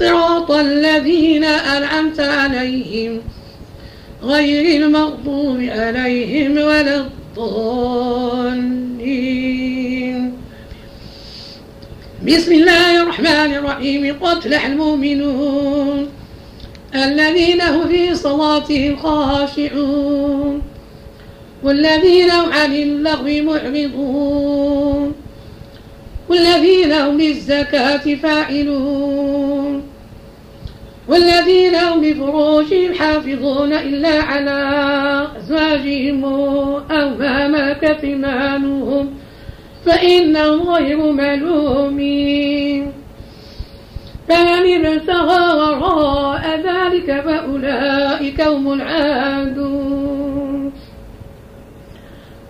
صراط الذين أنعمت عليهم غير المغضوب عليهم ولا الضالين. بسم الله الرحمن الرحيم. قتلح المؤمنون الذين هم في صلاتهم خاشعون والذين هم عن اللغو معرضون والذين هم للزكاة فاعلون. والذين هم لفروجهم حافظون إلا على أزواجهم أو ما ملكت إيمانهم فإنهم غير ملومين. فمن ابتغى وراء ذلك فأولئك هم العادون.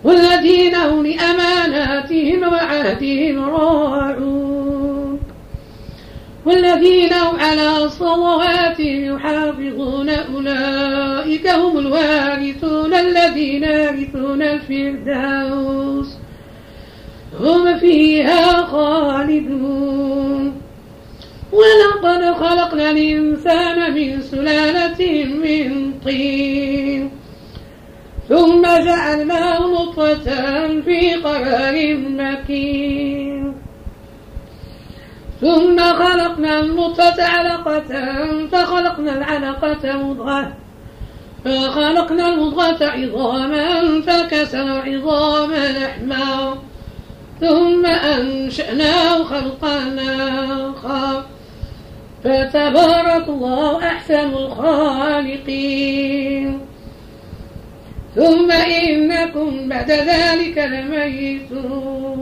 والذين هم لأماناتهم وعهدهم راعون. والذين هم على صلواتهم يحافظون أولئك هم الوارثون الذين يرثون الفردوس. هم فيها خالدون. ولقد خلقنا الإنسان من سلالة من طين. ثم جعلناه نطفة في قرار مكين. ثم خلقنا النطفة علقة فخلقنا العلقة مضغة. فخلقنا المضغة عظاما فكسر عظام لحما ثم أنشأناه خلقا آخر. فتبارك الله أحسن الخالقين. ثم إنكم بعد ذلك لميتون.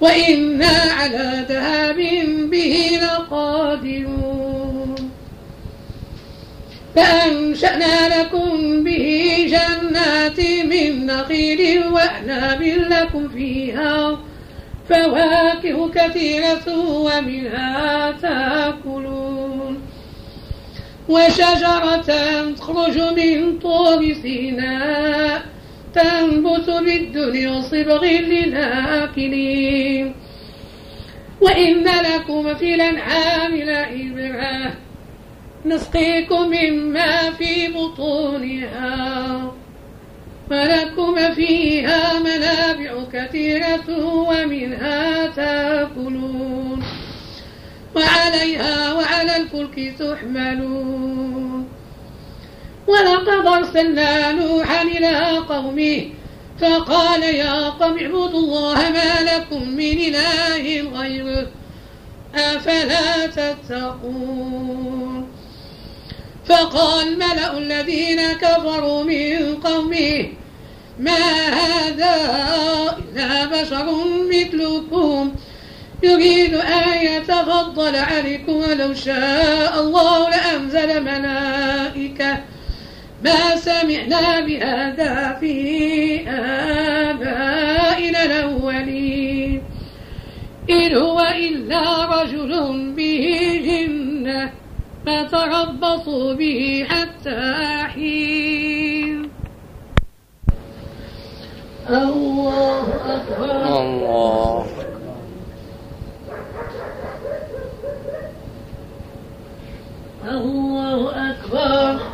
وإنا على ذهاب به لقادرون. فأنشأنا لكم به جنات من نخيل وأعناب لكم فيها فواكه كثيرة ومنها تأكلون. وشجرة تخرج من طور سيناء تنبت بالدن وصبغ للآكلين. وإن لكم في الأنعام لعبرة نسقيكم مما في بطونها. ولكم فيها منابع كثيرة ومنها تأكلون. وعليها وعلى الفلك تحملون. ولقد أرسلنا نوحا إلى قومه فقال يا قوم اعبدوا الله ما لكم من إله غيره أفلا تتقون؟ فقال ملأ الذين كفروا من قومه ما هذا إلا بشر مثلكم يريد أن يتفضل عليكم ولو شاء الله لأنزل ملائكة. ما سمعنا بهذا في آبائنا الأولين. إن هو إلا رجل به جنة فتربصوا به حتى حين. الله أكبر. الله الله أكبر.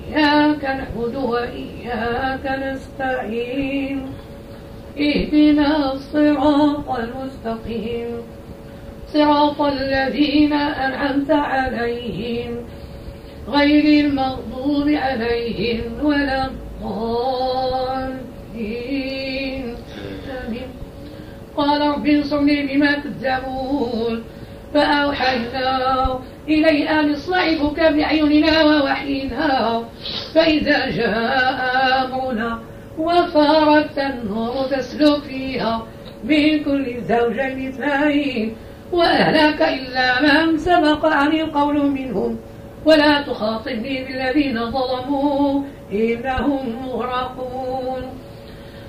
إياك نعبد وإياك نستعين. اهدنا الصراط المستقيم. صراط الذين أنعمت عليهم. غير المغضوب عليهم ولا الضالين. قال رب انصرني بما كذبون فأوحينا إلي أن اصطعبك بأعيننا ووحينا. فإذا جاء أمرنا وفارت النور تسلك فيها من كل زوجين اثنين. وأهلك إلا من سبق عن القول منهم. ولا تخاطبني بالذين ظلموا إنهم مغرقون.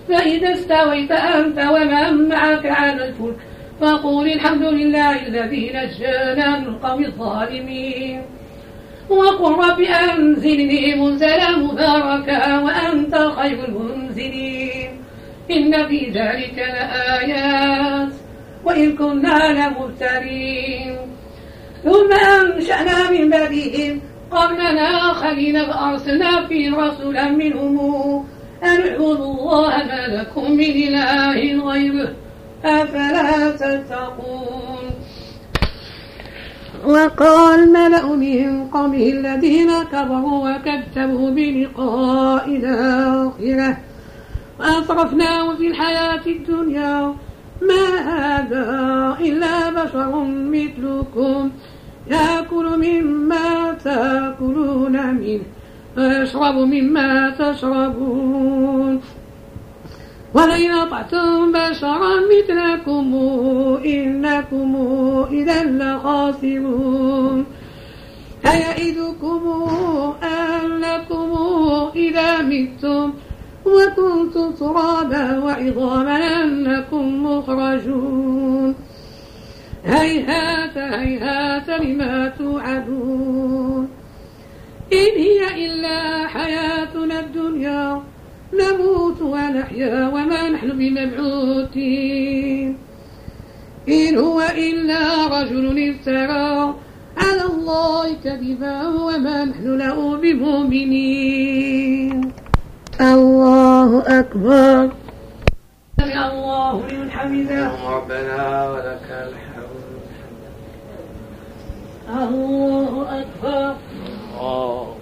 فإذا استويت أنت ومن معك على الفلك فقول الحمد لله الذي نجانا من القوم الظالمين. وقل رب أنزلني منزلا مباركا وأنت خير المنزلين. إن في ذلك لآيات وإن كنا لمبتلين ثم أنشأنا من بعدهم قرننا خلينا فأرسلنا في رسولا منهم أن اعبدوا الله ما لكم من إله غيره أفلا تتقون؟ وقال ملأ من قومه الذين كفروا وكذبوا بلقاء الآخرة. وأطرفناه في الحياة الدنيا. ما هذا إلا بشر مثلكم. يأكل مما تأكلون منه ويشرب مما تشربون. ولئن أطعتم بشرا مثلكم إنكم إذا لخاسرون أيئدكم أنكم إذا متم وكنتم ترابا وعظاما أنكم مخرجون هيهات هيهات لما توعدون إن هي إلا حياتنا الدنيا نموت ونحيا وما نحن بمبعوثين. إن هو إلا رجل افترى على الله كذبا وما نحن له بمؤمنين. الله أكبر. سمع الله لمن حمده. ربنا ولك الحمد. الله أكبر. الله.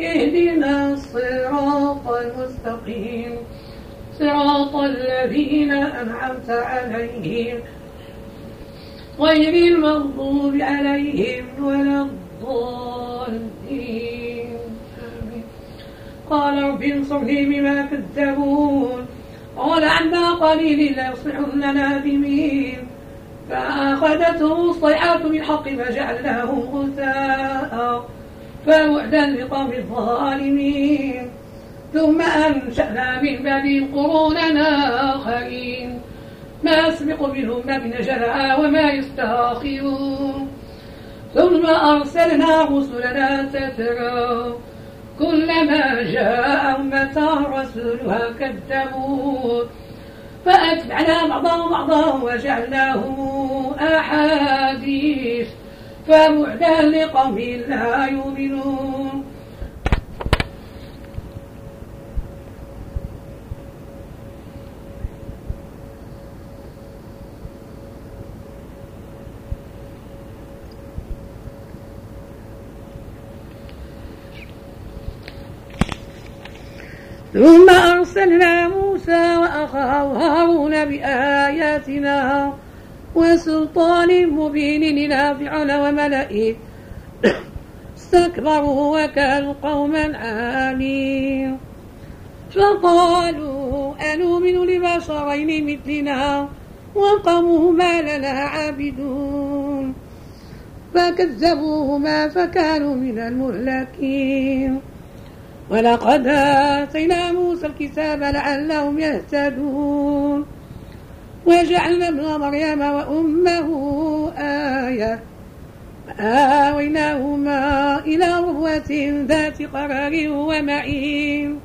اهدنا الصراط المستقيم. صراط الذين أنعمت عليهم. غير المغضوب عليهم ولا الضالين. قال رب انصرني بما كذبون. قال عنا قليل لا يصلحن نادمين. فأخذتهم الصيحة بالحق فجعلناهم غثاء. فبعدا لقوم الظالمين. ثم أنشأنا من بعدهم قرونا آخرين. ما يسبق منهم من جلعا وما يستاخرون ثم أرسلنا رسلنا تترى. كلما جاء أمة رسولها كذبوا. فأتبعنا بعضهم بعضا وجعلناهم أحاديث. فبعدا لقوم لا يؤمنون. ثم أرسلنا موسى وأخاه هارون بآياتنا وسلطان مبين إلى فرعون وملئه. استكبروا وكانوا قوما عالين فقالوا أنؤمن لبشرين مثلنا؟ وقومهما لنا عابدون. فكذبوهما فكانوا من المهلكين. ولقد آتينا موسى الكتاب لعلهم يهتدون. وجعلنا ابن مريم وأمه آية. وآويناهما إلى ربوة ذات قرار ومعين.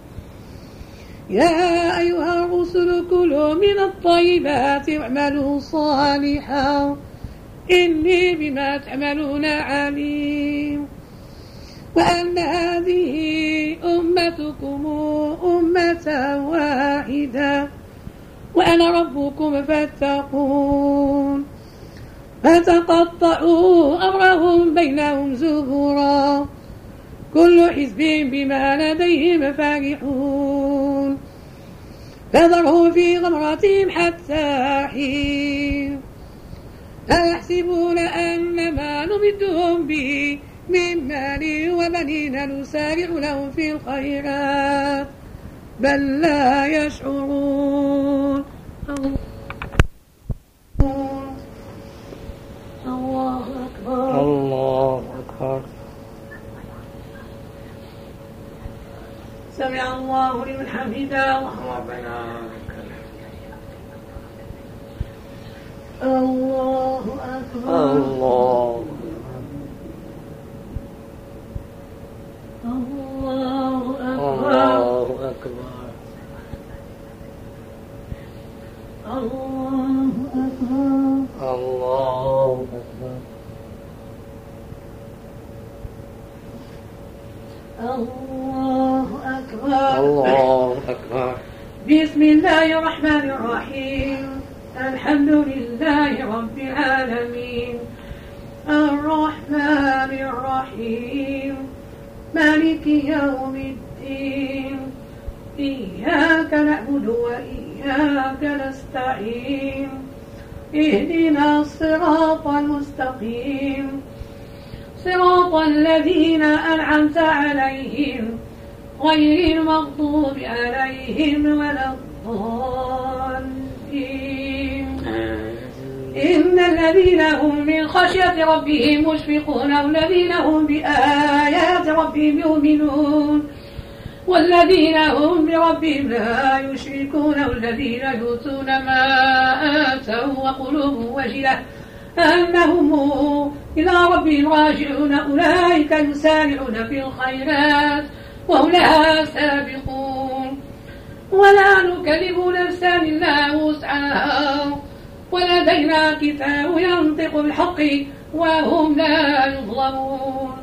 يا أيها الرسل كلوا من الطيبات واعملوا صالحا. إني بما تعملون عليم. وأن هذه أمتكم أمة واحدة. وأنا ربكم فاتقون. فتقطعوا أمرهم بينهم زبورا كل حزب بما لديهم فرحون فذرهم في غمرتهم حتى حين. أيحسبون أن ما نمدهم به من مال وبنين نسارع لهم في الخيرات. بل لا يشعرون. الله أكبر. الله أكبر. سمع الله لمن حمده. ربنا الله أكبر. الله ربهم مشفقون والذين هم بآيات ربهم يؤمنون والذين هم بربهم لا يشركون والذين يؤتون ما آتوا وقلوبهم وجلة أنهم إلى ربهم راجعون أولئك يسارعون في الخيرات وهم لها سابقون ولا نكلف نفسا إلا وسعها ولدينا كتاب ينطق بالحق وهم لا يظلمون.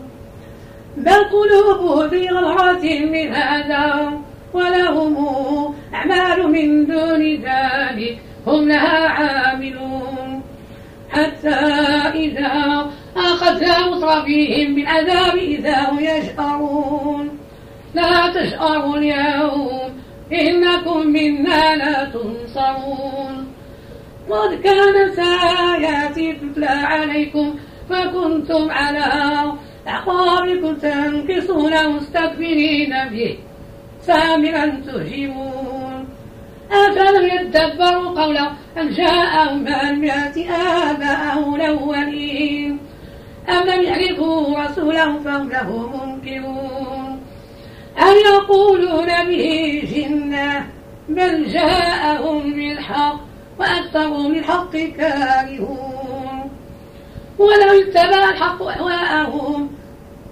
بل قلوبهم في غمرة من هذا ولهم أعمال من دون ذلك هم لها عاملون. حتى إذا أخذنا مصرفيهم بالعذاب إذا هم يجأرون لا تجأروا اليوم إنكم منا لا تنصرون. قد كانت آياتي تتلى عليكم فكنتم على أعقابكم تنكصون مستكبرين به سامرا تهجمون أفلم يدبروا قولا أم جاءهم بالمئة آباءه الأولين؟ أم لم يعرفوا رسولهم فهم له منكرون. أم يقولون به جنة بل جاءهم بالحق وأكثرهم للحق كارهون. ولو اتبع الحق أهواءهم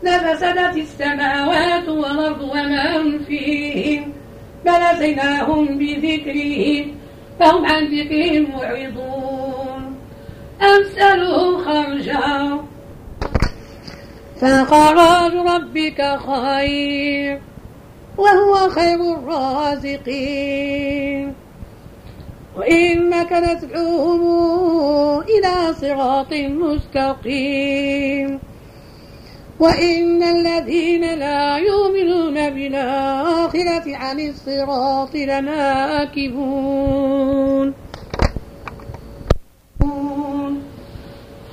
لفسدت السماوات والأرض ومن فيهن بل أتيناهم بذكرهم فهم عن ذكرهم معرضون. أمثلهم خرجا. فخراج ربك خير وهو خير الرازقين. وإنك لتدعوهم إلى صراط مستقيم. وإن الذين لا يؤمنون بالآخرة عن الصراط لناكبون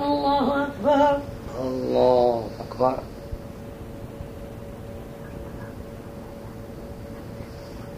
الله أكبر. الله أكبر.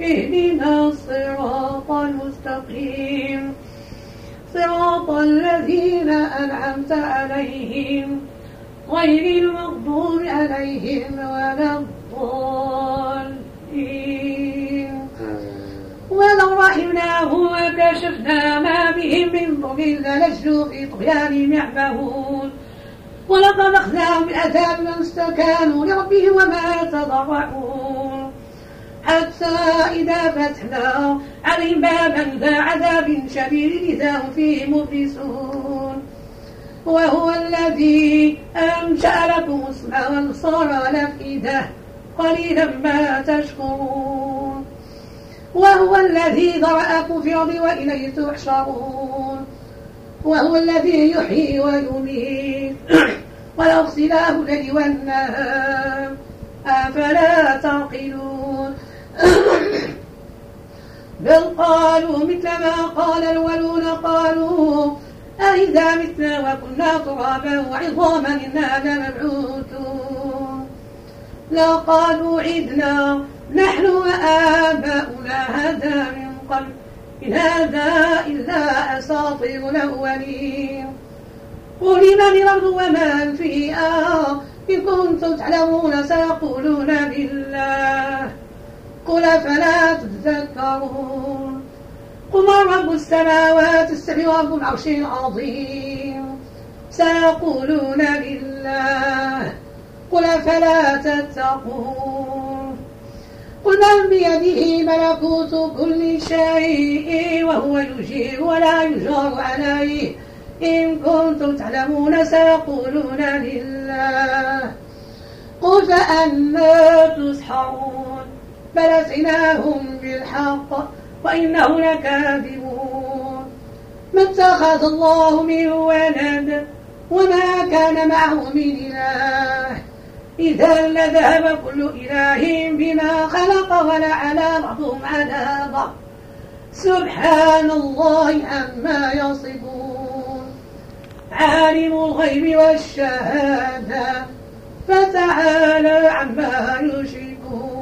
اهدنا الصراط المستقيم. صراط الذين أنعمت عليهم غير المغضوب عليهم ولا الضالين. ولو رحمناه وكشفنا ما بهم من ضر للجوا في طغيانهم يعمهون ولقد أخذناهم بالعذاب ما استكانوا لربهم وما تضرعون. حتى إذا فتحنا عليهم بابا ذا عذاب شديد إذا هم فيه مبلسون. وهو الذي أنشأ لكم السمع والبصر والأفئدة قليلا ما تشكرون. وهو الذي ذرأكم في الأرض وإليه تحشرون. وهو الذي يحيي ويميت. وله اختلاف الليل والنهار أفلا تعقلون؟ بل قالوا مثل ما قال الأولون قالوا أئذا متنا وكنا ترابا وعظاما إنا لمبعوثون. لا قالوا عدنا نحن وآباؤنا هذا من قبل إن هذا إلا أساطير الأولين. قل من الأرض ومن فيها؟ إن كنتم تعلمون سيقولون لله قل فلا تذكرون؟ قل رب السماوات السبع ورب العرش العظيم. سيقولون لله. قل فلا تتقون؟ قل من بيده ملكوت كل شيء وهو يجير ولا يجار عليه. إن كنتم تعلمون سيقولون لله. قل فأنا تسحرون. بل أتيناهم بالحق وإنه لكاذبون. ما اتخذ الله من ولد وما كان معه من إله. إذا لذهب كل إله بما خلق ولعلى على بعض سبحان الله عما يصفون. عالم الغيب والشهادة. فتعالى عما يشركون.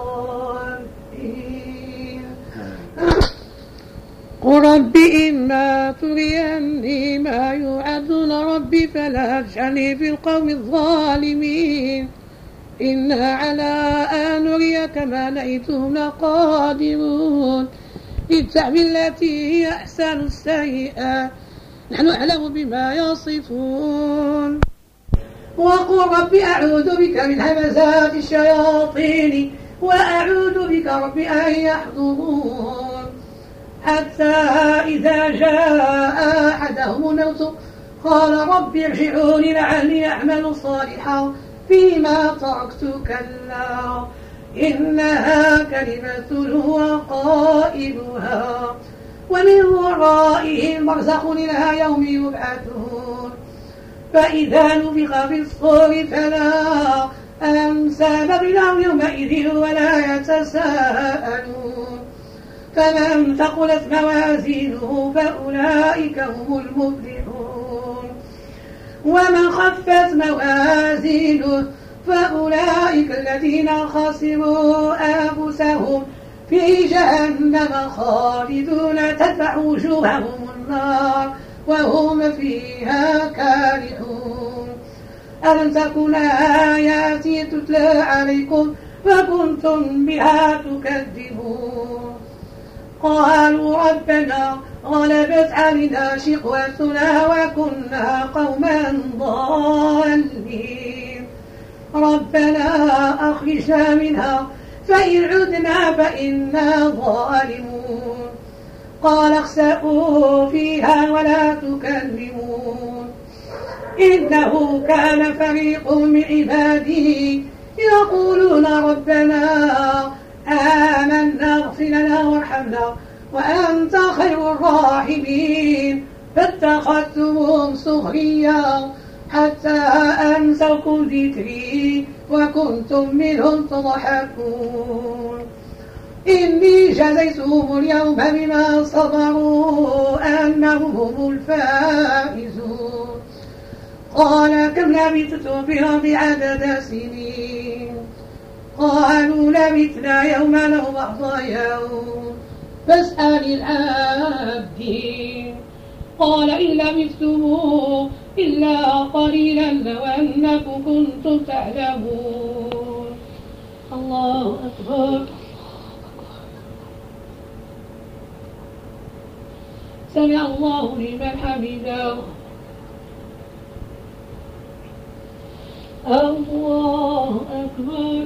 رب إما تريني ما يوعدون ربي فلا تجعلني في القوم الظالمين إنا على أن نريك ما نعيتهم لقادرون ادفع بالتي هي أحسن السيئة نحن أعلم بما يصفون وقل رب أعوذ بك من همزات الشياطين وأعوذ بك رب أن يحضرون حتى إذا جاء أحدهم الموت قال رب ارجعوني لعلي أعمل صالحا فيما تركت كلا إنها كلمة هو قائلها. ومن ورائهم برزخ إلى يوم يبعثون. فإذا نفخ في الصور فلا أنساب بينهم يومئذ ولا يتساءلون. فمن ثقلت موازينه فأولئك هم المفلحون. ومن خفت موازينه فأولئك الذين خسروا أنفسهم في جهنم خالدون تدفع وجوههم النار وهم فيها كارحون. ألم تكن آياتي تتلى عليكم فكنتم بها تكذبون. قالوا ربنا غلبت علينا شقوتنا وكنا قوما ضالين. ربنا أخرجنا منها فإن عدنا فإنا ظالمون. قال اخسأوا فيها ولا تكلمون. إنه كان فريق من عبادي يقولون ربنا آمنا اغفر لنا وارحمنا وأنت خير الراحمين. فاتخذتموهم سخريا حتى أنسوكم ذكري وكنتم منهم تضحكون. إني جزيتهم اليوم بما صبروا أنهم هم الفائزون. قال كم لبثتم في الأرض عدد سنين؟ قالوا لبثنا يوما أو بعض يوم. فاسأل العابدين. قال إن لبثتم إلا قليلا لو أنكم كنتم تعلمون. الله أكبر. سمع الله لمن حمده. الله أكبر.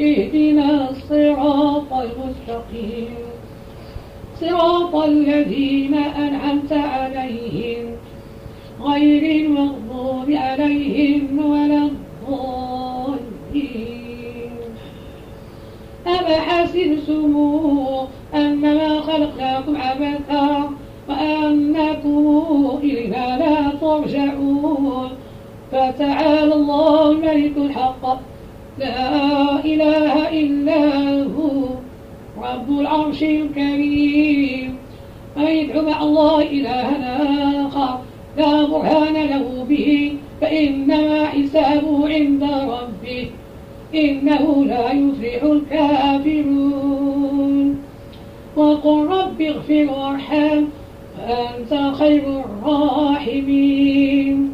اهدنا الصراط المستقيم. صراط الذين أنعمت عليهم. غير المغضوب عليهم ولا الضالين. أفحسبتم أنما خلقناكم عبثا وأنكم إلينا لا ترجعون؟ فتعالى الله الملك الحق. لا إله إلا هو رب العرش الكريم. من يدعو مع الله إلها آخر. لا برهان له به فإنما حسابه عند ربه. إنه لا يفلح الكافرون. وقل رب اغفر وارحم وأنت خير الراحمين.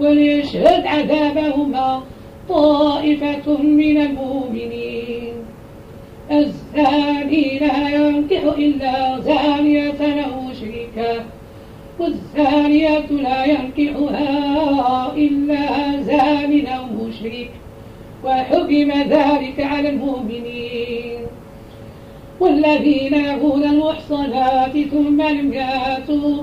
وليشهد عذابهما طائفة من المؤمنين. الزاني لا ينكح إلا زانية أو مشركة. والزانية لا ينكحها إلا زان أو مشرك. وحكم ذلك على المؤمنين. والذين يرون المحصنات ثم لم ياتوا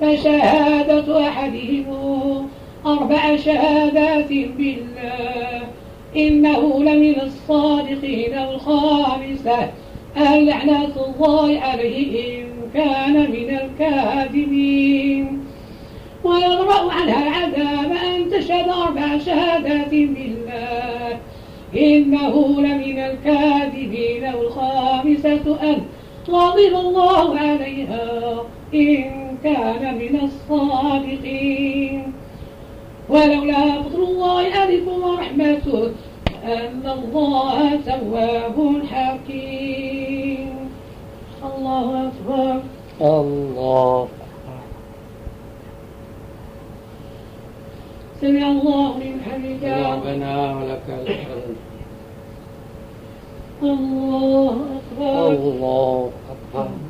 فشهادة أحدهم أربع شهادات بالله. إنه لمن الصادقين الخامسة. اللعنة الله عليه إن كان من الكاذبين. ويضرأ عنها العذاب أن تشهد أربع شهادات بالله. إنه لمن الكاذبين الخامسة أن غضب الله عليها. إن كان من الصادقين. ولولا فضل الله عليكم ورحمته أن الله تواب حكيم. الله أكبر. الله. سمع الله من حمده. ربنا ولك الحمد. الله أكبر. الله أكبر.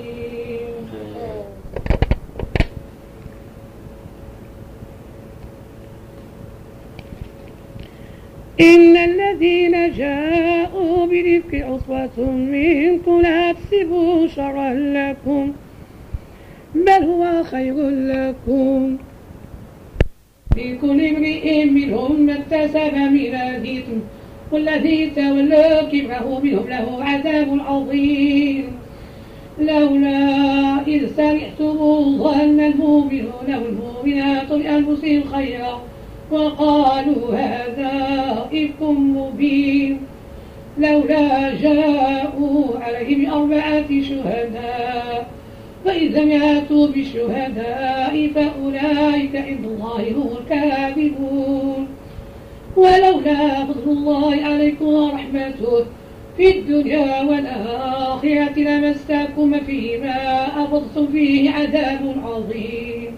إن الذين جاءوا بالإفك عصبة منكم لا تحسبوا شرا لكم بل هو خير لكم لكل امرئ منهم ما اكتسب من الإثم والذي تولى كبره منهم له عذاب عظيم لولا إذ سمعتم ظن المؤمنون والمؤمنات بأنفسهم خيرا وقالوا هذا إفك مبين لولا جاءوا عليه بأربعة شهداء. فإذا لم يأتوا بالشهداء فأولئك عند الله هم الكاذبون. ولولا فضل الله عليكم ورحمته في الدنيا والآخرة لمسكم فيما أفضتم فيه عذاب عظيم.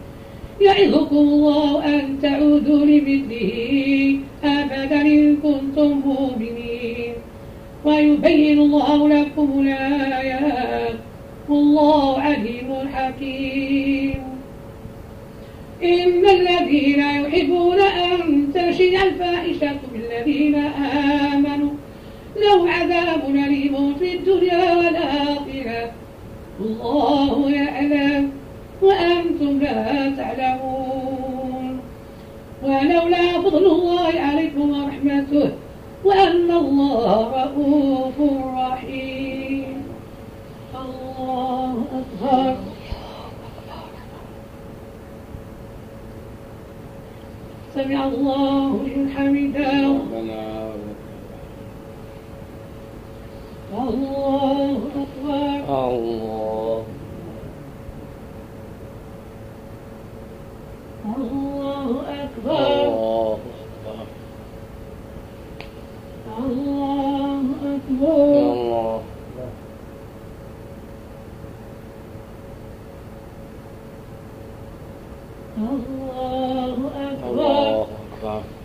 يعظكم الله أن تعودوا لمثله أبدا إن كنتم مؤمنين. ويبين الله لكم الآيات. والله عليم حكيم. إن الذين يحبون أن تشيع الفاحشة بالذين آمنوا لهم عذاب أليم في الدنيا والآخرة. الله يعلم. وأنتم لا تعلمون. ولولا فضل الله عليكم ورحمته وأن الله رؤوف رحيم. الله أكبر. سمع الله لمن حمده. الله أكبر. الله الله أكبر. الله الله أكبر. الله الله أكبر. الله أكبر.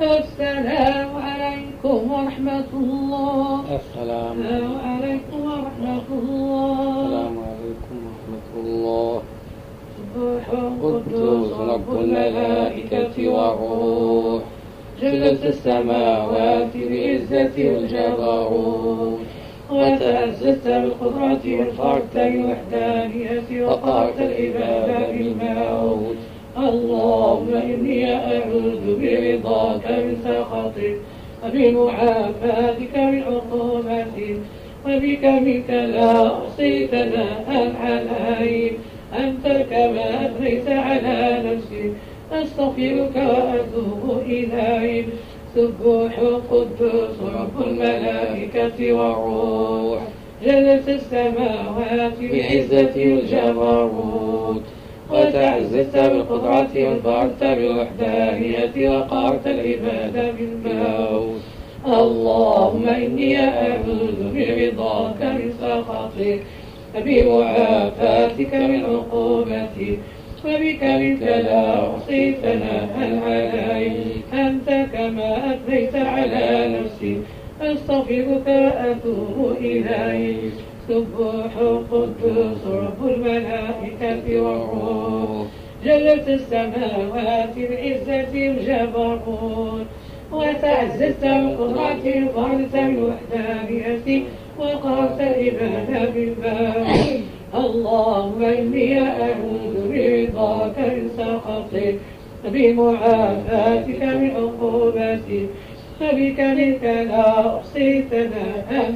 السلام عليكم ورحمة الله. السلام. عليكم ورحمة الله. السلام عليكم ورحمة الله. سبح قدوس رب الملائكة والروح. جلت السماوات بعزة الجبروت وتعززت بالقدرة والفرد بالوحدانية وقهرت العباد بالموت. اللهم إني أعوذ برضاك من سخطك وبمعافاتك من عقوبتك وبك منك لا أحصي ثناء عليك أنت كما أثنيت على نفسي أستغفرك وأتوب إليك. سبوح قدوس رب الملائكة والروح جلت السماوات بعزة الجبروت. وتعززت بالقدرة وانفعلت بالوحدانية وقهرت العباد بالموت. اللهم إني أعوذ برضاك من سخطك بمعافاتك من عقوبتك وبك منك لا أحصي ثناء عليك أنت كما أثنيت على نفسي أستغفرك وأتوب إليك. سبوح قدوس رب الملائكة والروح جلت السماوات بعزة الجبروت. وتعززت بالقدرة وفرت بالوحدانية وقرت العباد بالباب اللهم إني أعوذ برضاك من سخطك بمعافاتك من عقوبتك. فبك منك لا أحصي ثناء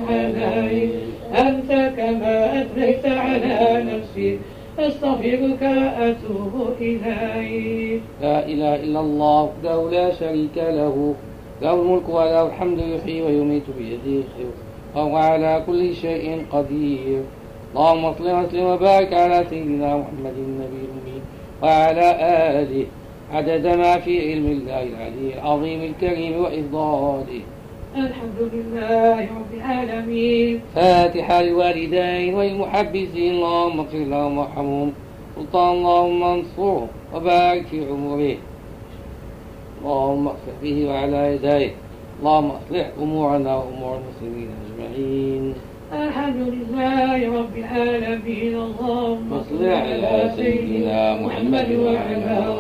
عليك أنت كما أثنيت على نفسي أستغفرك أتوب إليك. لا إله إلا الله وحده لا شريك له له الملك وله الحمد يحيي ويميت بيده. الخير وهو على كل شيء قدير. اللهم صل وسلم وبارك على سيدنا محمد النبي الأمي وعلى آله عدد ما في علم الله العلي العظيم الكريم وإفضاله. الحمد لله رب العالمين. فاتحة للوالدين والمحبسين اللهم اغفر لهم وارحمهم. سلطان اللهم انصره وبارك في عمره. اللهم اغفر به وعلى يديه. اللهم اصلح أمورنا وأمور المسلمين أجمعين. الحمد لله رب العالمين. اللهم صل على سيدنا محمد وعلى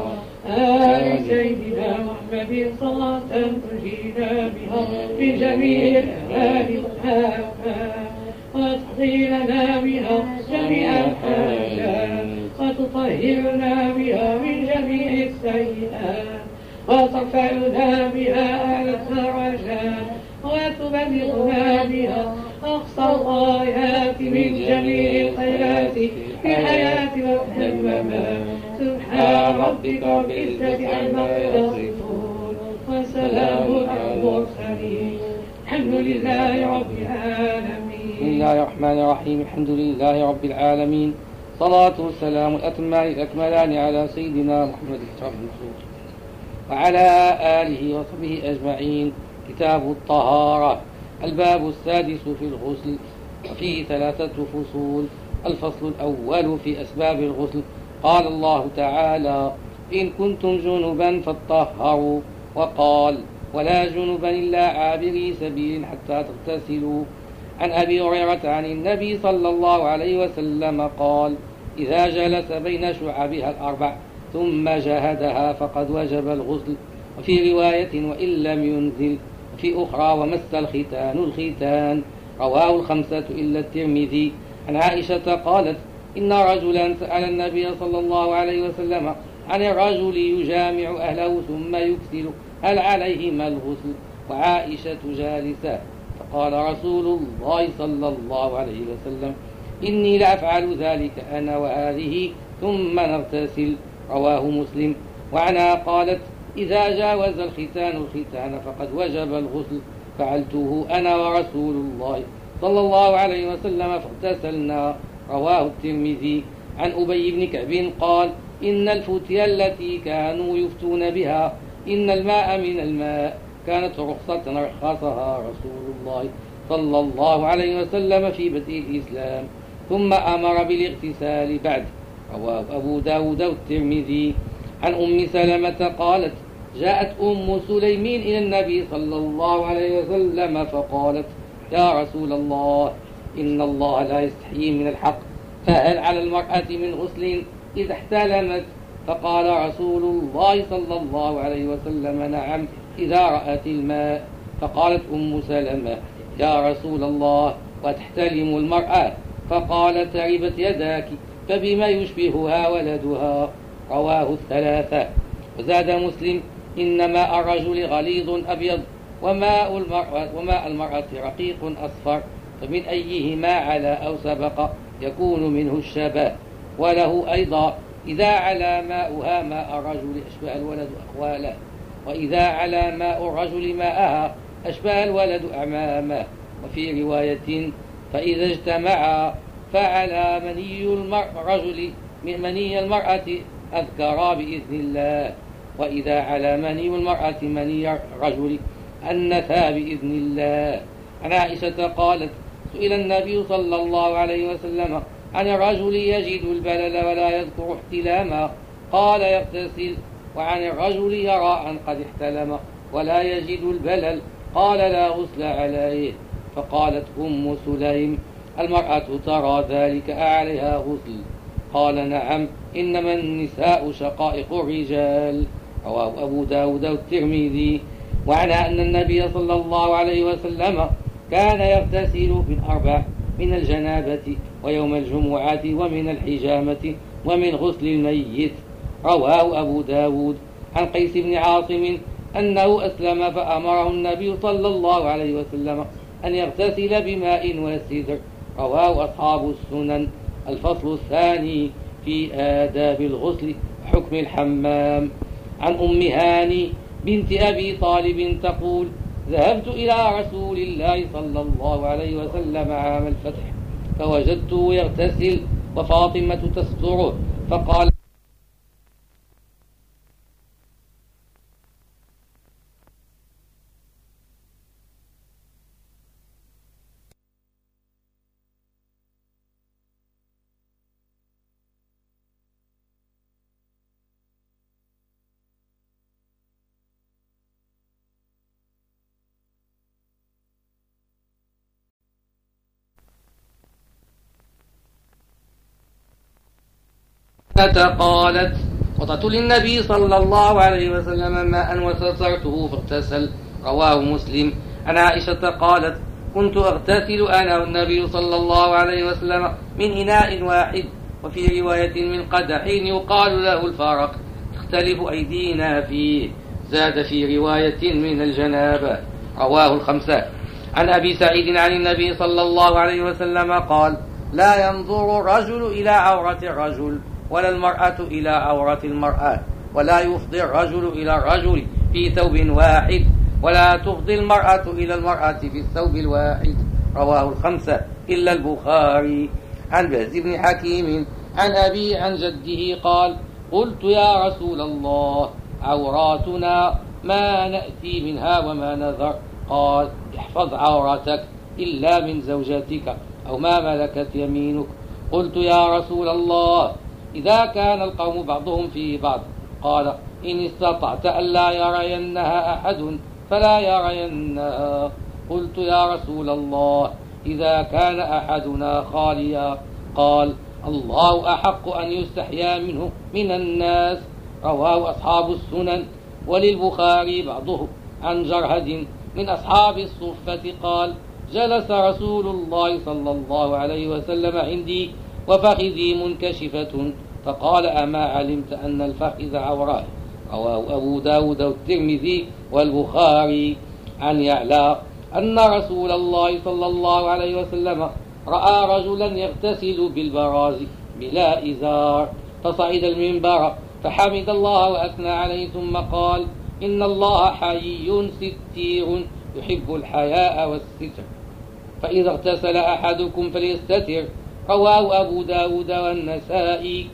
آل سيدنا محمد صلاة تنجينا بها من جميع والآفات وتقضي لنا بها جميع الحاجات. وتطهرنا بها من جميع السيئات. وترفعنا بها أعلى الدرجات. وتبلغنا بها أقصى الغايات من جميع الخيرات في الحياة والممات سبحان ربك رب العزة عما يصفون. وسلام على المرسلين. الحمد لله رب العالمين. بسم الله الرحمن الرحيم. الحمد لله رب العالمين. صلاة والسلام الأتمان الأكملان على سيدنا محمد أشرف المخلوق وعلى آله وصحبه أجمعين. كتاب الطهارة. الباب السادس في الغسل. وفيه ثلاثة فصول. الفصل الأول في أسباب الغسل. قال الله تعالى إن كنتم جنبا فاطهروا. وقال ولا جنبا إلا عابري سبيل حتى تغتسلوا. عن أبي هريرة عن النبي صلى الله عليه وسلم قال إذا جلس بين شعبها الأربع ثم جاهدها فقد وجب الغسل. وفي رواية وإن لم ينزل. وفي أخرى ومس الختان الختان. رواه الخمسة إلا الترمذي. عن عائشة قالت إن رجلا سأل النبي صلى الله عليه وسلم عن الرجل يجامع أهله ثم يكسل هل عليهما الغسل؟ وعائشة جالسة فقال رسول الله صلى الله عليه وسلم إني لأفعل ذلك أنا وهذه ثم نغتسل رواه مسلم. وعنها قالت إذا جاوز الختان الختان فقد وجب الغسل فعلته أنا ورسول الله صلى الله عليه وسلم فاغتسلنا. رواه الترمذي. عن أبي بن كعب قال إن الفتيا التي كانوا يفتون بها إن الماء من الماء كانت رخصة رخصها رسول الله صلى الله عليه وسلم في بدء الإسلام ثم أمر بالاغتسال بعد. رواه أبو داود والترمذي. عن أم سلمة قالت جاءت أم سليمين إلى النبي صلى الله عليه وسلم فقالت يا رسول الله إن الله لا يستحيي من الحق. فهل على المرأة من غسل إذا احتلمت؟ فقال رسول الله صلى الله عليه وسلم نعم إذا رأت الماء. فقالت أم سلمة يا رسول الله وتحتلم المرأة. فقال تعبت يداك فبما يشبهها ولدها؟ رواه الثلاثة. وزاد مسلم إن ماء الرجل غليظ أبيض وماء المرأة, وماء المرأة رقيق أصفر. فمن أيهما على أو سبق يكون منه الشبه وله أيضا. إذا على ماؤها ماء الرجل أشبه الولد أخواله وإذا على ماء الرجل ماءها أشبه الولد أعمامه وفي رواية فإذا اجتمعا فعلى مني الرجل من مني المرأة أذكرا بإذن الله. وإذا على مني المرأة مني الرجل أنثى بإذن الله. عن عائشة قالت سئل النبي صلى الله عليه وسلم عن الرجل يجد البلل ولا يذكر احتلاما قال يغتسل وعن الرجل يرى أن قد احتلم ولا يجد البلل قال لا غسل عليه. فقالت أم سليم المرأة ترى ذلك أعليها غسل. قال نعم إنما النساء شقائق الرجال. رواه أبو داود والترمذي. وعنى أن النبي صلى الله عليه وسلم كان يغتسل في الأربع من الجنابة ويوم الجمعة ومن الحجامة ومن غسل الميت. رواه أبو داود عن قيس بن عاصم أنه أسلم فأمره النبي صلى الله عليه وسلم أن يغتسل بماء وسدر. رواه أصحاب السنن. الفصل الثاني في آداب الغسل حكم الحمام. عن أم هاني بنت أبي طالب تقول ذهبت إلى رسول الله صلى الله عليه وسلم عام الفتح فوجدته يغتسل وفاطمة تستره فقال قالت وضعت للنبي صلى الله عليه وسلم ماء وسترته فاغتسل. رواه مسلم. عن عائشة قالت كنت أغتسل أنا والنبي صلى الله عليه وسلم من إناء واحد وفي رواية من قدح يقال له الفارق تختلف أيدينا فيه. زاد في رواية من الجنابة. رواه الخمسة. عن أبي سعيد عن النبي صلى الله عليه وسلم قال لا ينظر الرجل إلى عورة الرجل. ولا المرأة إلى عورة المرأة. ولا يفضي الرجل إلى الرجل في ثوب واحد. ولا تفضي المرأة إلى المرأة في الثوب الواحد. رواه الخمسة. إلا البخاري. عن بهز بن حكيم عن أبي عن جده قال قلت يا رسول الله عوراتنا ما نأتي منها وما نذر. قال احفظ عورتك إلا من زوجتك أو ما ملكت يمينك. قلت يا رسول الله إذا كان القوم بعضهم في بعض. قال إن استطعت ألا يرينها أحد فلا يرينها. قلت يا رسول الله إذا كان أحدنا خاليا. قال الله أحق أن يستحيا منه من الناس. رواه أصحاب السنن. وللبخاري بعضه عن جرهد من أصحاب الصفة. قال جلس رسول الله صلى الله عليه وسلم عندي وفخذي منكشفة. فقال أما علمت أن الفخذ عورات رواه أبو داود والترمذي والبخاري عن يعلى أن رسول الله صلى الله عليه وسلم رأى رجلا يغتسل بالبراز بلا إزار. فصعد المنبر فحمد الله وأثنى عليه ثم قال إن الله حيي ستير يحب الحياء والستر. فإذا اغتسل أحدكم فليستتر. رواه أبو داود والنسائي.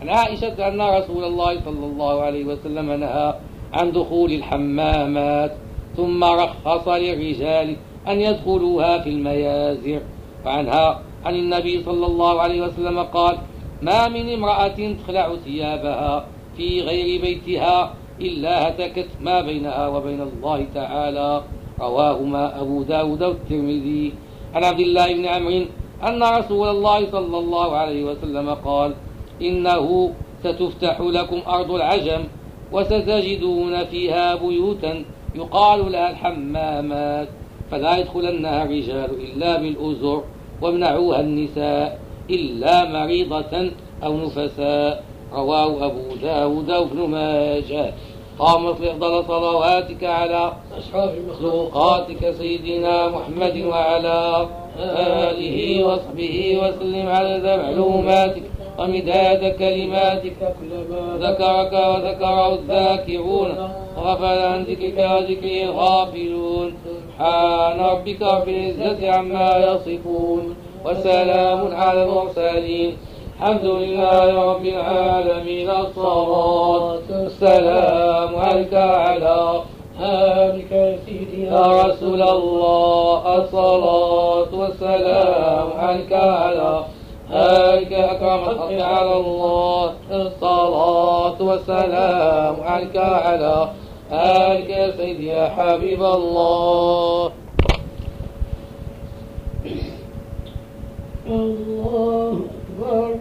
عن عائشة أن رسول الله صلى الله عليه وسلم نهى عن دخول الحمامات ثم رخص للرجال أن يدخلوها في الميازر وعنها عن النبي صلى الله عليه وسلم قال ما من امرأة تخلع ثيابها في غير بيتها إلا هتكت ما بينها وبين الله تعالى. رواهما أبو داود والترمذي. عن عبد الله بن عمرو أن رسول الله صلى الله عليه وسلم قال إنه ستفتح لكم أرض العجم وستجدون فيها بيوتا يقال لها الحمامات فلا يدخلنها الرجال إلا بالأزر وامنعوها النساء إلا مريضة أو نفساء. رواه أبو داود وابن ماجه. قامت لأفضل صلواتك على أشرف مخلوقاتك سيدنا محمد وعلى آله وصحبه وسلم على معلوماتك ومداد كلماتك. كلما ذكرك وذكره الذاكرون وغفل عن ذكرك وذكره الغافلون. سبحان ربك رب العزة عما يصفون. وسلام على المرسلين. الحمد لله رب العالمين. الصلاة والسلام عليك على آلك يا سيدي يا رسول الله الصلاة والسلام عليك على هلك أكرم الخلق على الله. الصلاة والسلام عليك على آلك يا سيدي يا حبيب الله. الله أكبر.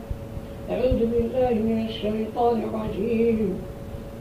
أعوذ بالله من الشيطان الرجيم.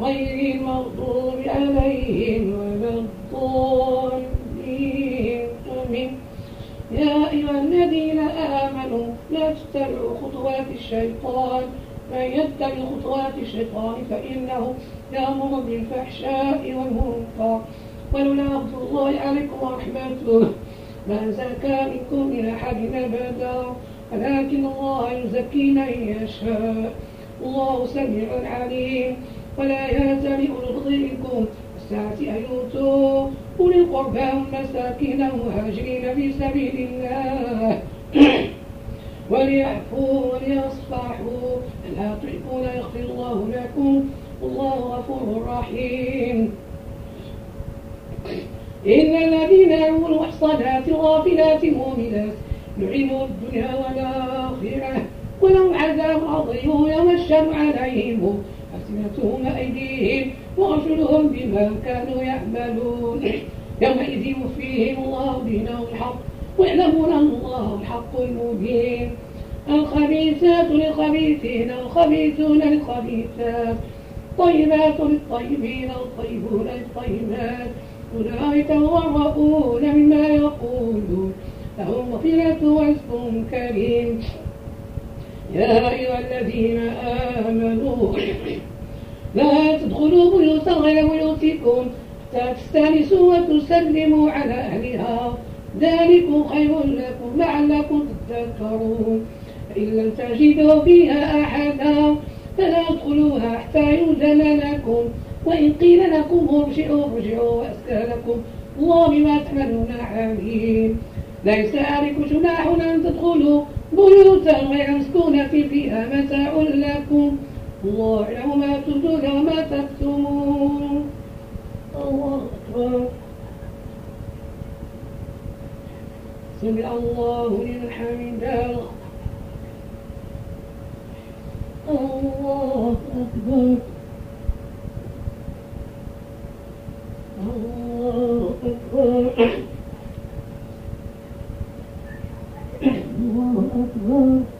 غير المغضوب عليهم ولا الضالين. آمين. يا أيها الذين آمنوا لا تتبعوا خطوات الشيطان. من يتبع خطوات الشيطان فإنه يأمر بالفحشاء والمنكر. ولولا فضل الله عليكم ورحمته ما زكى منكم من أحد أبدا. ولكن الله يزكي من يشاء. الله سميع عليم. ولا أولو منكم الساعة أن يؤتوا أولي القربى والمساكين والمهاجرين في سبيل الله. وليعفوا وليصفحوا. ألا تحبون يغفر الله لكم؟ والله غفور رحيم. إن الذين يعملوا المحصنات الغافلات المؤمنات لعنوا الدنيا والآخرة. ولهم عذاب عظيم يوم الشر عليهم. ألسنتهم أيديهم وأرجلهم بما كانوا يعملون. يومئذ يوفيهم الله دينهم الحق ويعلمون أن الله الحق المبين. الخبيثات للخبيثين الخبيثون للخبيثات. طيبات للطيبين الطيبون للطيبات. أولئك المبرؤون مما يقولون. لهم مغفرة ورزق كريم. يا أيها الذين آمنوا لا تدخلوا بيوتا غير بيوتكم حتى تستأنسوا وتسلموا على أهلها. ذلكم خير لكم لعلكم تذكرون. فإن لم تجدوا فيها أحدا فلا تدخلوها حتى يؤذن لكم. وإن قيل لكم ارجعوا ارجعوا وأزكى لكم. الله بما تعملون عليم. ليس عليكم جناح أن تدخلوا بيوتا غير مسكونة فيها متاع لكم. الله يعلم ما تبدون وما تكتمون. الله أكبر. سمع الله لمن حمده. الله أكبر. الله أكبر. الله أكبر.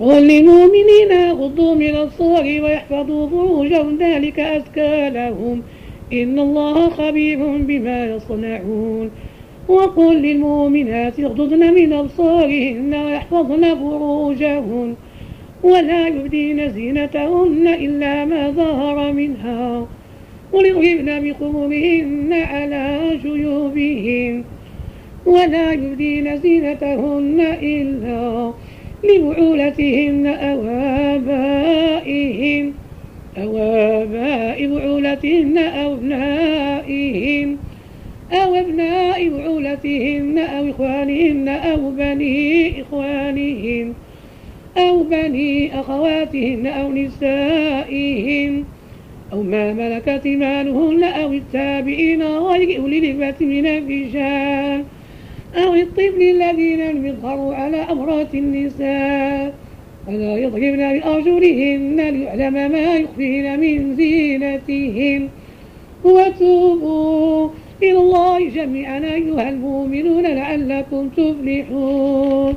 قل للمؤمنين يغضوا من الصور ويحفظوا فروجهم ذلك أزكى لهم. إن الله خبير بما يصنعون. وقل للمؤمنات يغضضن من أبصارهن ويحفظن فروجهن ولا يبدين زينتهن إلا ما ظهر منها. وليضربن بخمرهن على جيوبهن. ولا يبدين زينتهن إلا لبعولتهن أو آبائهن أو آباء بعولتهن أو أبنائهن أو أبناء بعولتهن أو إخوانهن أو بني إخوانهن أو بني أخواتهن أو نسائهن أو ما ملكت مالهن أو التابعين غير أولي من الرجال. أو الطفل الذين لم يظهروا على أمرات النساء. ولا يضربن بأرجلهن ليعلم ما يخفين من زينتهن. وتوبوا إلى الله جميعا أيها المؤمنون لعلكم تفلحون.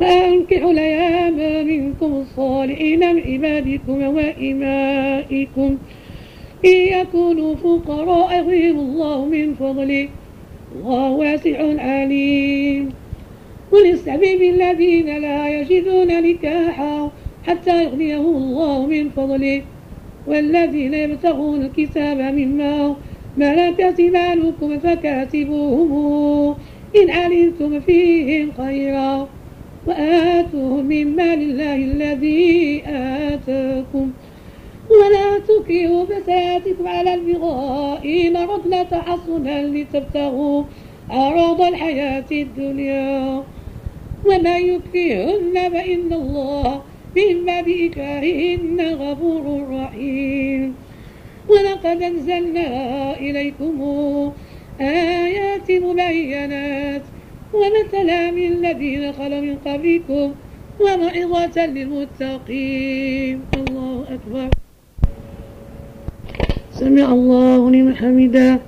فأنكحوا الأيام منكم الصالحين من عبادكم وإمائكم. إن يكونوا فقراء يغنيهم الله من فضله. الله واسع عليم وللسبيل الذين لا يجدون نكاحا حتى يغنيهم الله من فضله. والذين يبتغون الكتاب مما ملكت مالكم فكاتبوهم إن علمتم فيهم خيرا. وآتوهم من مال الله الذي آتاكم ولا تكرهوا فتياتكم على البغاء إن أردنا تحصنا لتبتغوا عرض الحياة الدنيا. وما يكرهن فإن الله من باب إكراههن غفور رحيم. ولقد أنزلنا إليكم آيات مبينات ومثلا من الذين خلوا من قبلكم وموعظة للمتقين. الله أكبر. سمع الله لمن حمده.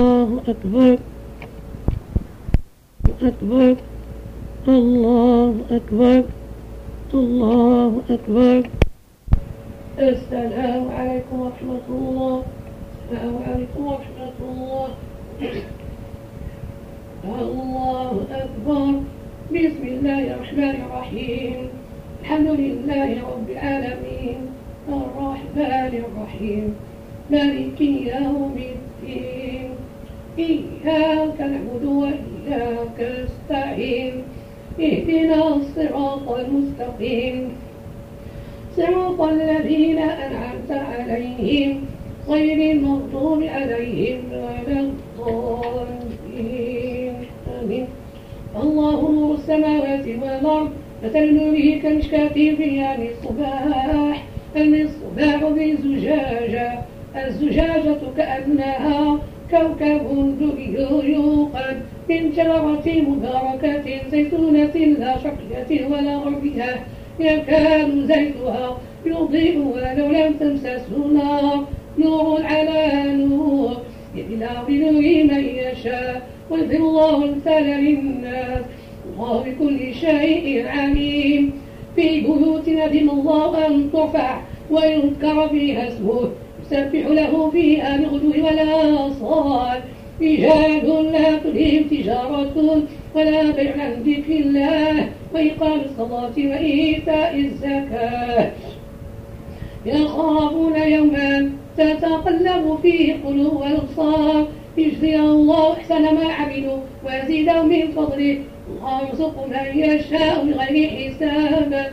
الله أكبر. أكبر. الله أكبر. الله أكبر. السلام عليكم ورحمة الله. السلام عليكم ورحمة الله. الله أكبر. بسم الله الرحمن الرحيم. الحمد لله رب العالمين. الرحمن الرحيم. مالك يوم الدين. إياك نعبد وإياك نستعين. اهدنا الصراط المستقيم. صراط الذين أنعمت عليهم. غير المغضوب عليهم ولا الضالين. آمين. الله نور السماوات والأرض. مثل نوره كمشكاة فيها مصباح المصباح بزجاجة الزجاجة كأنها كوكب دري يوقد من شجرة مباركة زيتونة لا شرقية ولا غربية يكاد زيتها يضيء ولو لم تمسسه نار. نور على نور يهدي بنور من يشاء. ويهدي الله الامثال للناس الله بكل شيء عليم. في بيوت ندم الله أن ترفع ويذكر فيها اسمه يسبح له فيها بالغدو ولا صال. رجال لا تلهم تجارة ولا بيع عن ذكر الله وإقام الصلاة وإيتاء الزكاة. يخافون يوما تتقلب فيه قلوب والأبصار يجزي الله أحسن ما عملوا ويزيدهم من فضله من يشاء بغير حساب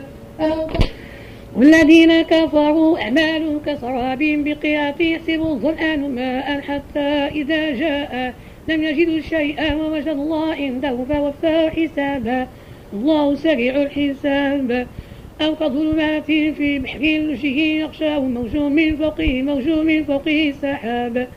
والذين كفروا أعمالهم كسراب بقيات يحسب الظمآن ماء حتى إذا جاء. لم يجدوا شيئا ووجد الله عنده فوفاه حسابا الله سريع الحساب. أو كظلمات في بحر لجه يغشاه موج من فوقه موج من فوقه سحاب.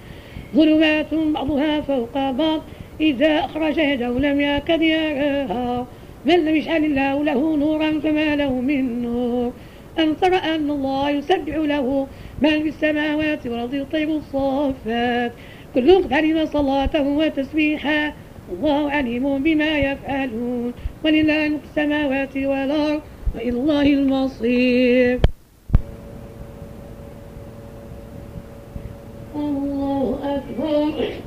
ظلمات بعضها فوق بعض إذا أخرج يده لم يكد يراها من لم يجعل الله له نورا فما له من نور. أن ترى أن الله يسبح له؟ من في السماوات والأرض يطيب الصافات. كل قد علم صلاته وتسبيحه الله عليم بما يفعلون. ولله ملك السماوات والأرض وإلى الله المصير. الله أكبر.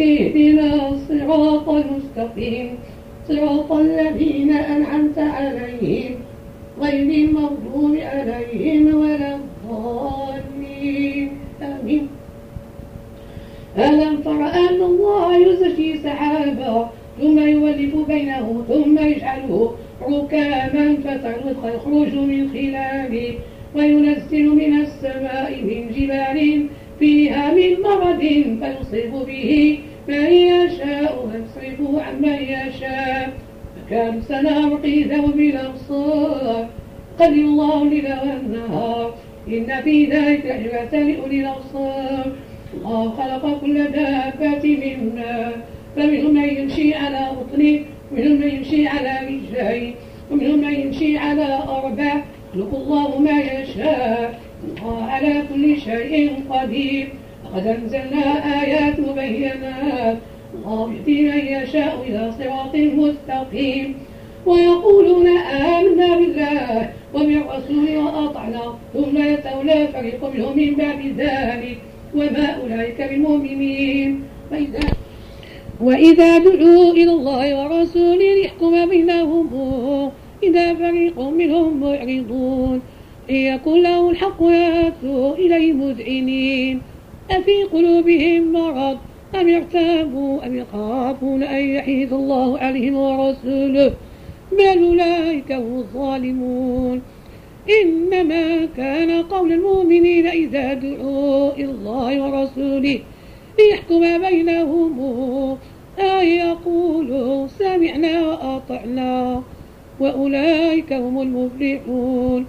اهدنا الصراط المستقيم. صراط الذين أنعمت عليهم. غير المغضوب عليهم ولا الضالين. آمين. ألم تر أن الله يزكي سحابا ثم يولف بينه ثم يجعله ركاما فترى يخرج من خلاله وينزل من السماء من جبال فيها من مرض فيصيب به من يشاء ويصرفه عن من يشاء. فكان سنا وقيده بالأبصار قد الله الليل والنهار. إن في ذلك لعبرة لأولي الأبصار. الله خلق كل دابة منا. فمنهم من يمشي على بطنه ومنهم من يمشي على رجلين ومنهم من يمشي على أربع. يخلق الله ما يشاء. الله على كل شيء قدير. لقد أنزلنا آيات مبينات الله يهدي من يشاء إلى صراط مستقيم. ويقولون آمنا بالله وبالرسول وأطعنا. ثم يتولى فريق منهم من بعد ذلك. وما أولئك بالمؤمنين. وإذا دعوا إلى الله ورسوله ليحكم بينهم. إذا فريق منهم معرضون. إن يكن له الحق يأتوا إليه مذعنين. أفي قلوبهم مرض؟ أم ارتابوا أم يخافون أن يحيث الله عليهم ورسوله بل أولئك هم الظالمون. إنما كان قول المؤمنين إذا دعوا إلى الله ورسوله ليحكم بينهم. أن يقولوا سمعنا وأطعنا. وأولئك هم المفلحون.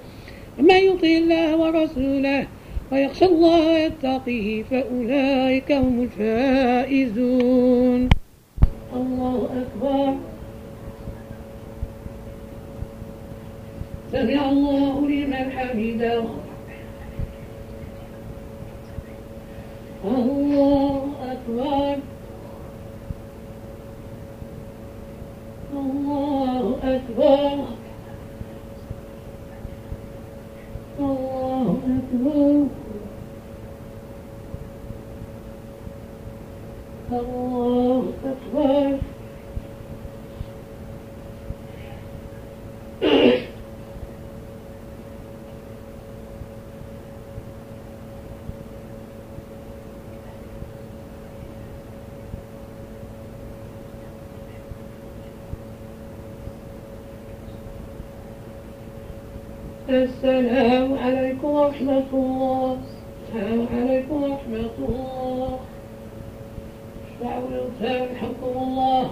من يطع الله ورسوله ويخشى الله ويتقيه فأولئك هم الفائزون. الله أكبر. سمع الله لمن حمده. الله أكبر. الله أكبر. الله أكبر. الله أكبر السلام عليكم ورحمة الله السلام عليكم ورحمة الله شعور حكم الله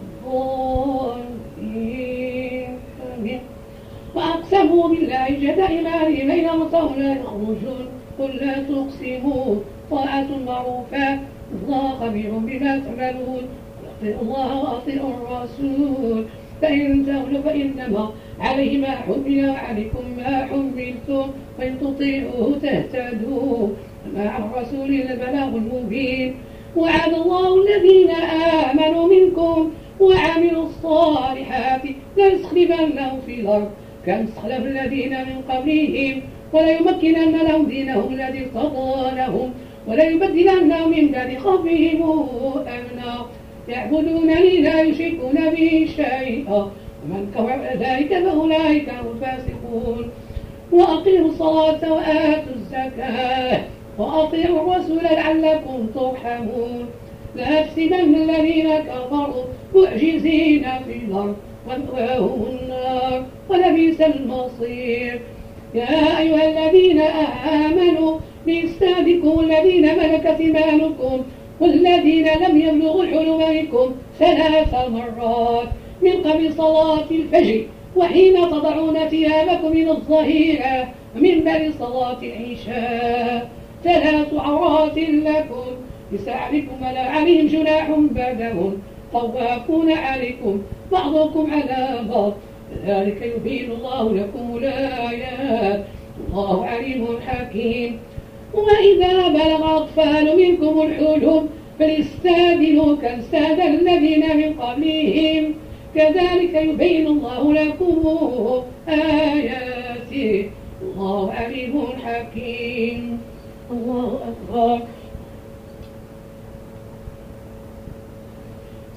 إيمانهم لين مصروا لا يخرجون قل لا تقسموا. طاعة معروفة. الله خبير بما تعملون. أطيعوا الله وأطيعوا الرسول. فإن تغلوا فإنما عليه ما حمل وعليكم ما حملتم. وإن تطيعوه تهتدوا. ما على الرسول البلاغ المبين. وعد الله الذين آمنوا منكم. وعملوا الصالحات ليستخلفنهم في الأرض. كم استخلف الذين من قبلهم وليمكنن لهم دينهم الذي ارتضى لهم وليبدلنهم من بعد خوفهم أمنا. يعبدونني لا يشركون به شيئا ومن كفر ذلك فأولئك هم الفاسقون. وأقيموا الصلاة وآتوا الزكاة وأطيعوا الرسول لعلكم ترحمون. لا الذين كفروا معجزين في الأرض. ومأواهم النار ولبئس المصير. يا أيها الذين آمنوا ليستهدكم الذين ملكت إيمانكم والذين لم يبلغوا الحلم منكم ثلاث مرات. من قبل صلاة الفجر وحين تضعون ثيابكم من الظهيرة ومن بعد صلاة العشاء. ثلاث عورات لكم لسعركم ولا عليهم جناح بعدهم. طوافون عليكم بعضكم على بعض ذلك يبين الله لكم الآيات. الله عليم حكيم. وإذا بلغ أطفال منكم الحلم فليستاذنوا كاستاذ الذين من قبلهم. كذلك يبين الله لكم آياته. الله عليم حكيم. الله أكبر.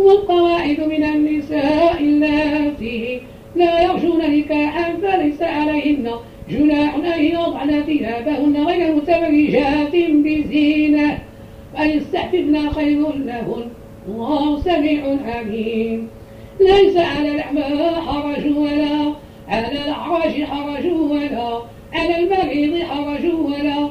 والقواعد من النساء اللاتي لا يرجون نكاحا فليس عليهن جناح أن يضعن ثيابهن غير متبرجات بزينة. وأن يستعففن خير لهن. الله سميع عليم ليس على الأعمى حرج ولا على الأعرج حرج ولا على المريض حرج ولا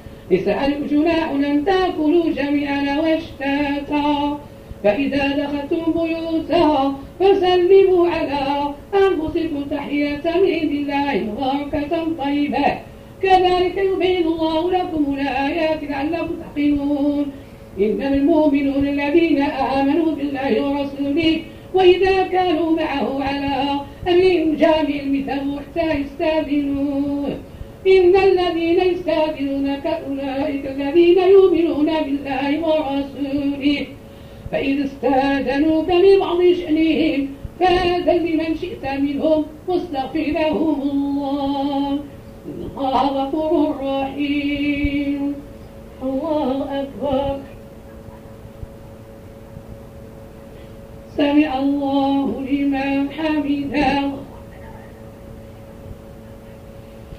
جناح أن تأكلوا جميعا واشتاتا فإذا دخلتم بيوتا فسلموا على أنفسكم تحية من الله مباركة طيبة. كذلك يبين الله لكم الآيات لعلكم تعقلون إنما المؤمنون الذين آمنوا بالله ورسوله وإذا كانوا معه على أمر جامع مثل حتى يستاذنوه إن الذين يستاذنونك أولئك الذين يؤمنون بالله ورسوله. فإذا استاذنوك لبعض شأنهم فآذن لمن شئت منهم واستغفر لهم الله. الله غفور رحيم. الله أكبر. سمع الله لمن حمده.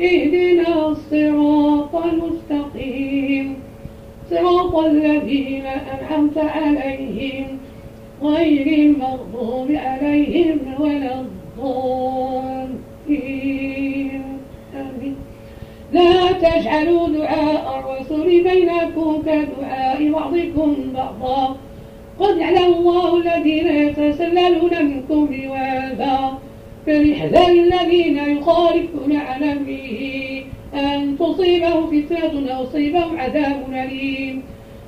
اهدنا الصراط المستقيم. صراط الذين أنعمت عليهم غير المغضوب عليهم ولا الضالين. آمين. لا تجعلوا دعاء الرسول بينكم كدعاء بعضكم بعضا. قد يعلم الله الذين يتسللون منكم بواذا فليحذر الذين يخالفون عن أمره أن تصيبهم فتنة أو يصيبهم عذاب أليم.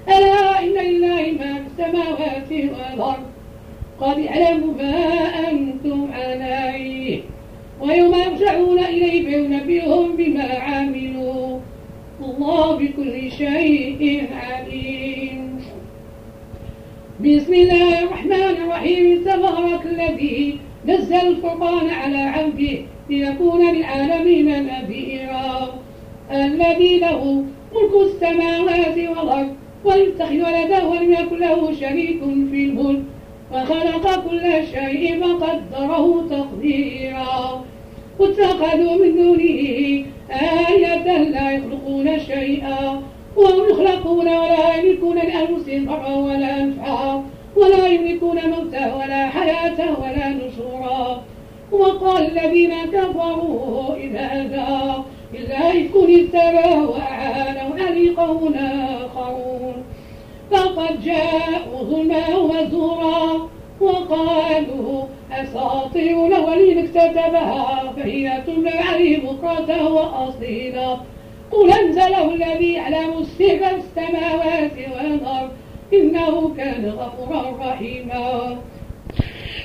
ألا إن لله ما في السماوات والأرض؟ قد يعلم ما أنتم عليه. ويوم يرجعون إليه فينبئهم بما عملوا. الله بكل شيء عليم. بسم الله الرحمن الرحيم. تبارك الذي نزل الفرقان على عبده ليكون للعالمين نذيرا. الذي له ملك السماوات والأرض ولم يتخذ ولدا ولم يكن له شريك في الملك وخلق كل شيء فقدره تقديرا. واتخذوا من دونه آية لا يخلقون شيئا وهم يخلقون ولا يملكون لأنفسهم ضرا ولا نفعا ولا يملكون موتا ولا حياة ولا نشورا. وقال الذين كفروا إن هذا إلا إفك افتراه وأعانوا علي قوم آخرون. فقد جاءوا ظلما وزورا. وقالوا أساطير الأولين اكتتبها فهي تملى عليه بكرة وأصيلا. قل أنزله الذي يعلم السر السماوات والأرض. إنه كان غفورا رحيما.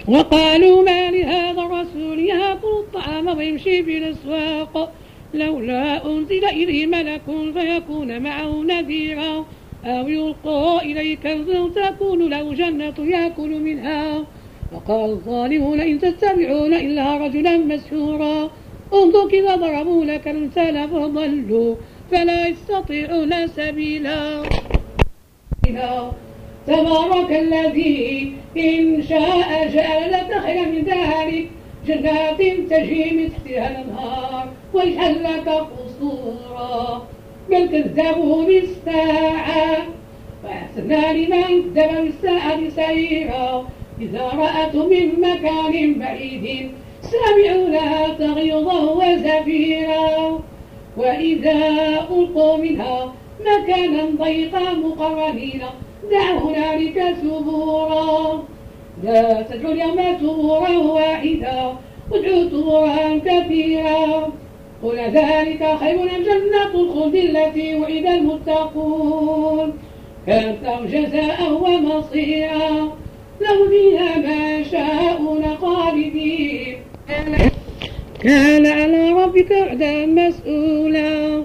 وقالوا ما لهذا الرسول؟ يأكل الطعام ويمشي في الأسواق. لولا أنزل إليه ملك فيكون معه نذيرا. أو يلقى إليه كنز تكون له جنة يأكل منها. وقال الظالمون إن تتبعون إلا رجلا مسحورا. انظر كذا ضربوا لك الأمثال فضلوا. فلا يستطيعون سبيلا. تبارك الذي إن شاء جعل لك من ذلك. جنات تجري من تحتها الأنهار ويجعل لك قصورا. بل كذبوا بالساعة وأحسنا لمن كذب بالساعة سيرا إذا رأته من مكان بعيد سمعوا لها تغيظا وزفيرا. وإذا ألقوا منها مكانا ضيقا مقرنين. دعوا هنالك ثبورا لا تدعوا اليوم ثبورا واحدا. وادعوا ثبورا كثيرا. قل ذلك خير من جنة الخلد التي وعد المتقون. كانت لهم جزاء ومصيرا. لهم فيها ما شاءون خالدين. كان على ربك وعدا مسؤولا.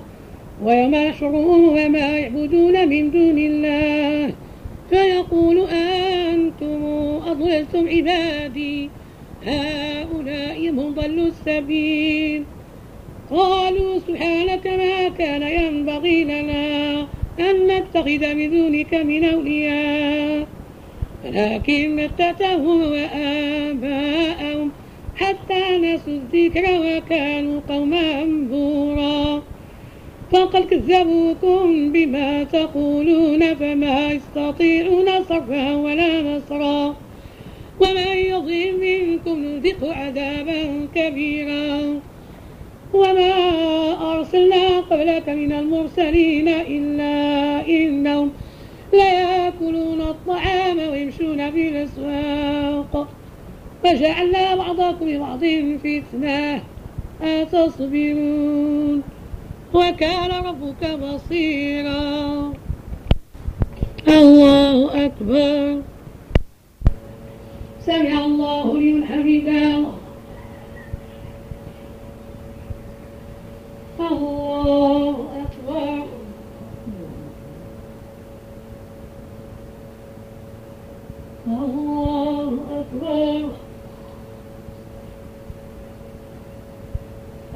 ويوم يحشرهم وما يعبدون من دون الله. فيقول أنتم أضللتم عبادي. هؤلاء هم ضلوا السبيل. قالوا سبحانك ما كان ينبغي لنا أن نتخذ من دونك من أولياء. ولكن متتهم وآباءهم حتى نسوا الذكر وكانوا قوما بورا. فقد كذبوكم بما تقولون فما يستطيعون صرفا ولا نصرا. ومن يظلم منكم نذقه عذابا كبيرا. وما أرسلنا قبلك من المرسلين إلا إنهم ليأكلون الطعام ويمشون في الأسواق. فجعلنا بعضكم لبعض فتنة أتصبرون. وكان ربك بصيرا. الله أكبر. سمع الله لمن حمده. الله أكبر. الله أكبر.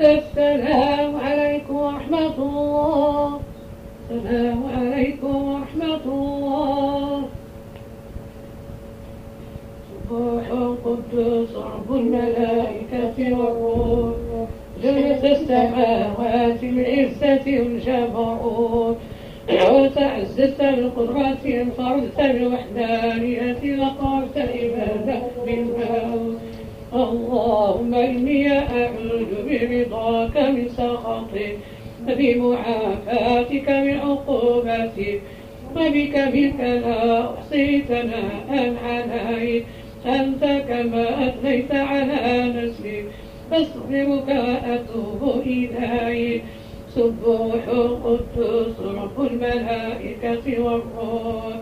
السلام عليكم ورحمة الله. السلام عليكم ورحمة الله. سبوح القدوس رب الملائكة والروح. جلس السماوات بالعزة والجبروت وتعززت بالقدرة انفردت بالوحدانية وقرت العبادة بالموت اللهم إني أعوذ برضاك من سخطك وبمعافاتك من عقوبتك وبك منك لا أحصي ثناء عليك أنت كما أثنيت على نفسك أستغفرك وأتوب إليك سبوح القدوس رب الملائكة والروح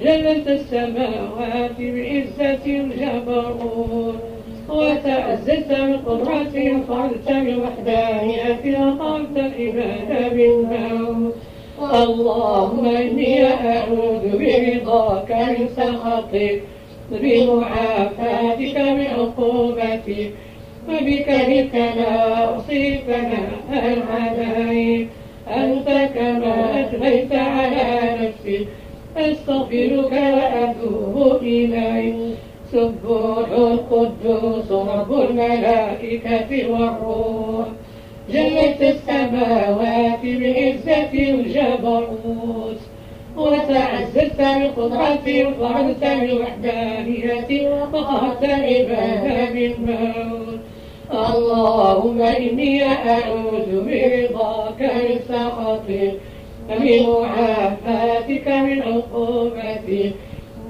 جلت السماوات بعزة الجبروت. وتعززت بالقدرة وقلت بالوحدانية وقلت العباد بالموت اللهم إني أعوذ برضاك من سخطك بمعافاتك من عقوبتك وبك بك لا أصيب ثناء عليك أنت كما أثنيت على نفسي أستغفرك وأتوب إليك. سبوح القدوس رب الملائكة والروح. جلت السماوات بعزة الجبروت. وتعززت بالقدرة وفعلت بالوحدانية وقهرت عباد بالموت. اللهم إني أعوذ برضاك من سخطك بمعافاتك من عقوبتك.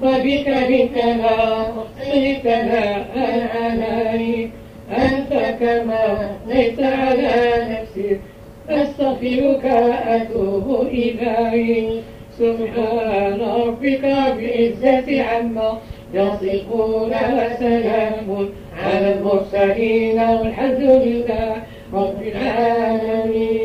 وبك بك لا أحصي ثناء عليك أنت كما ليس على نفسك أستغفرك وأتوب إليك. سبحان ربك بعزة عما يصفون وسلام على المرسلين والحمد لله رب العالمين.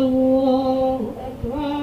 الله أكبر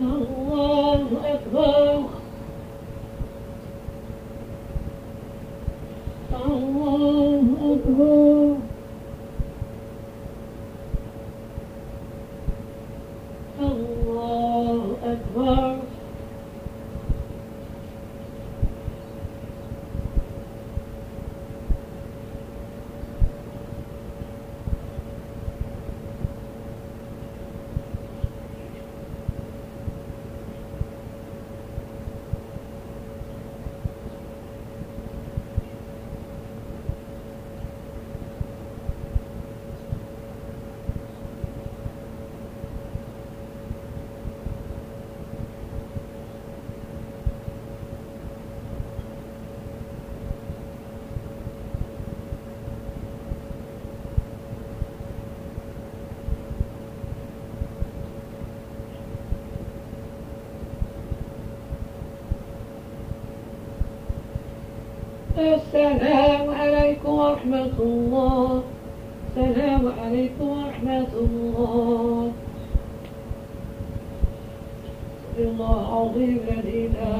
الله أكبر الله أكبر الله أكبر السلام عليكم ورحمة الله. السلام عليكم ورحمة الله. الله العظيم الذي لا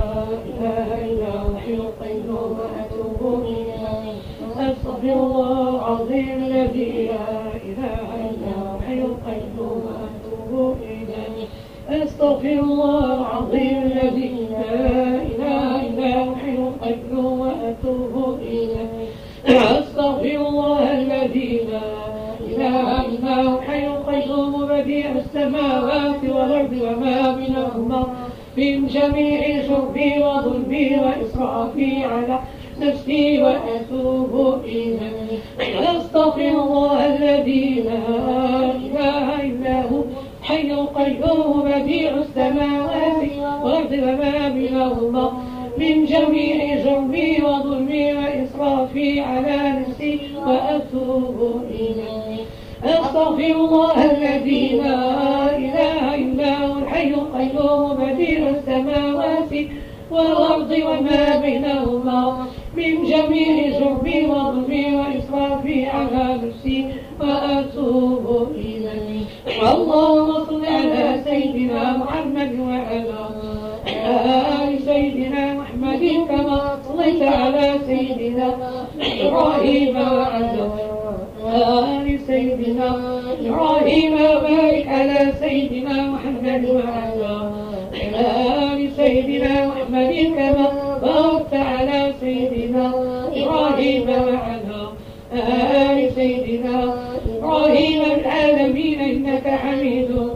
إله إلا هو الحي القيوم وأتوب إليه. أستغفر الله العظيم. الذي لا إله إلا هو الحي القيوم وأتوب إليه. أستغفر الله العظيم. الذي لا صليت على سيدنا إبراهيم وعلى آل سيدنا إبراهيم وبارك على سيدنا محمد وعلى آل سيدنا محمد كما باركت على سيدنا إبراهيم وعلى آل سيدنا إبراهيم العالمين إنك حميد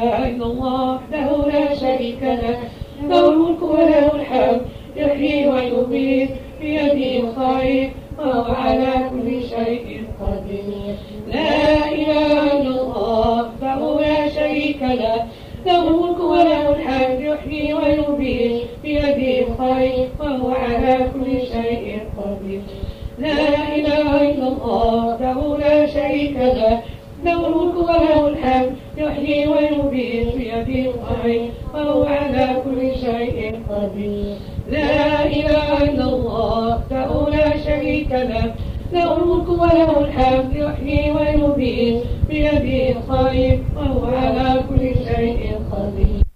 إله إلا الله وحده لا شريك له له الملك وله الحمد يحيي ويميت بيده الخير وهو على كل شيء قدير. لا إله إلا الله وحده لا شريك له له الملك وله الحمد يحيي ويميت بيده الخير وهو على كل شيء قدير. لا إله إلا الله وحده لا شريك له له الملك وله الحمد يحيي ويميت بيده الخير وهو على كل شيء قدير. لا إله إلا الله وحده لا شريك له له الملك وله الحمد يحيي ويميت بيده الخير وهو على كل شيء قدير.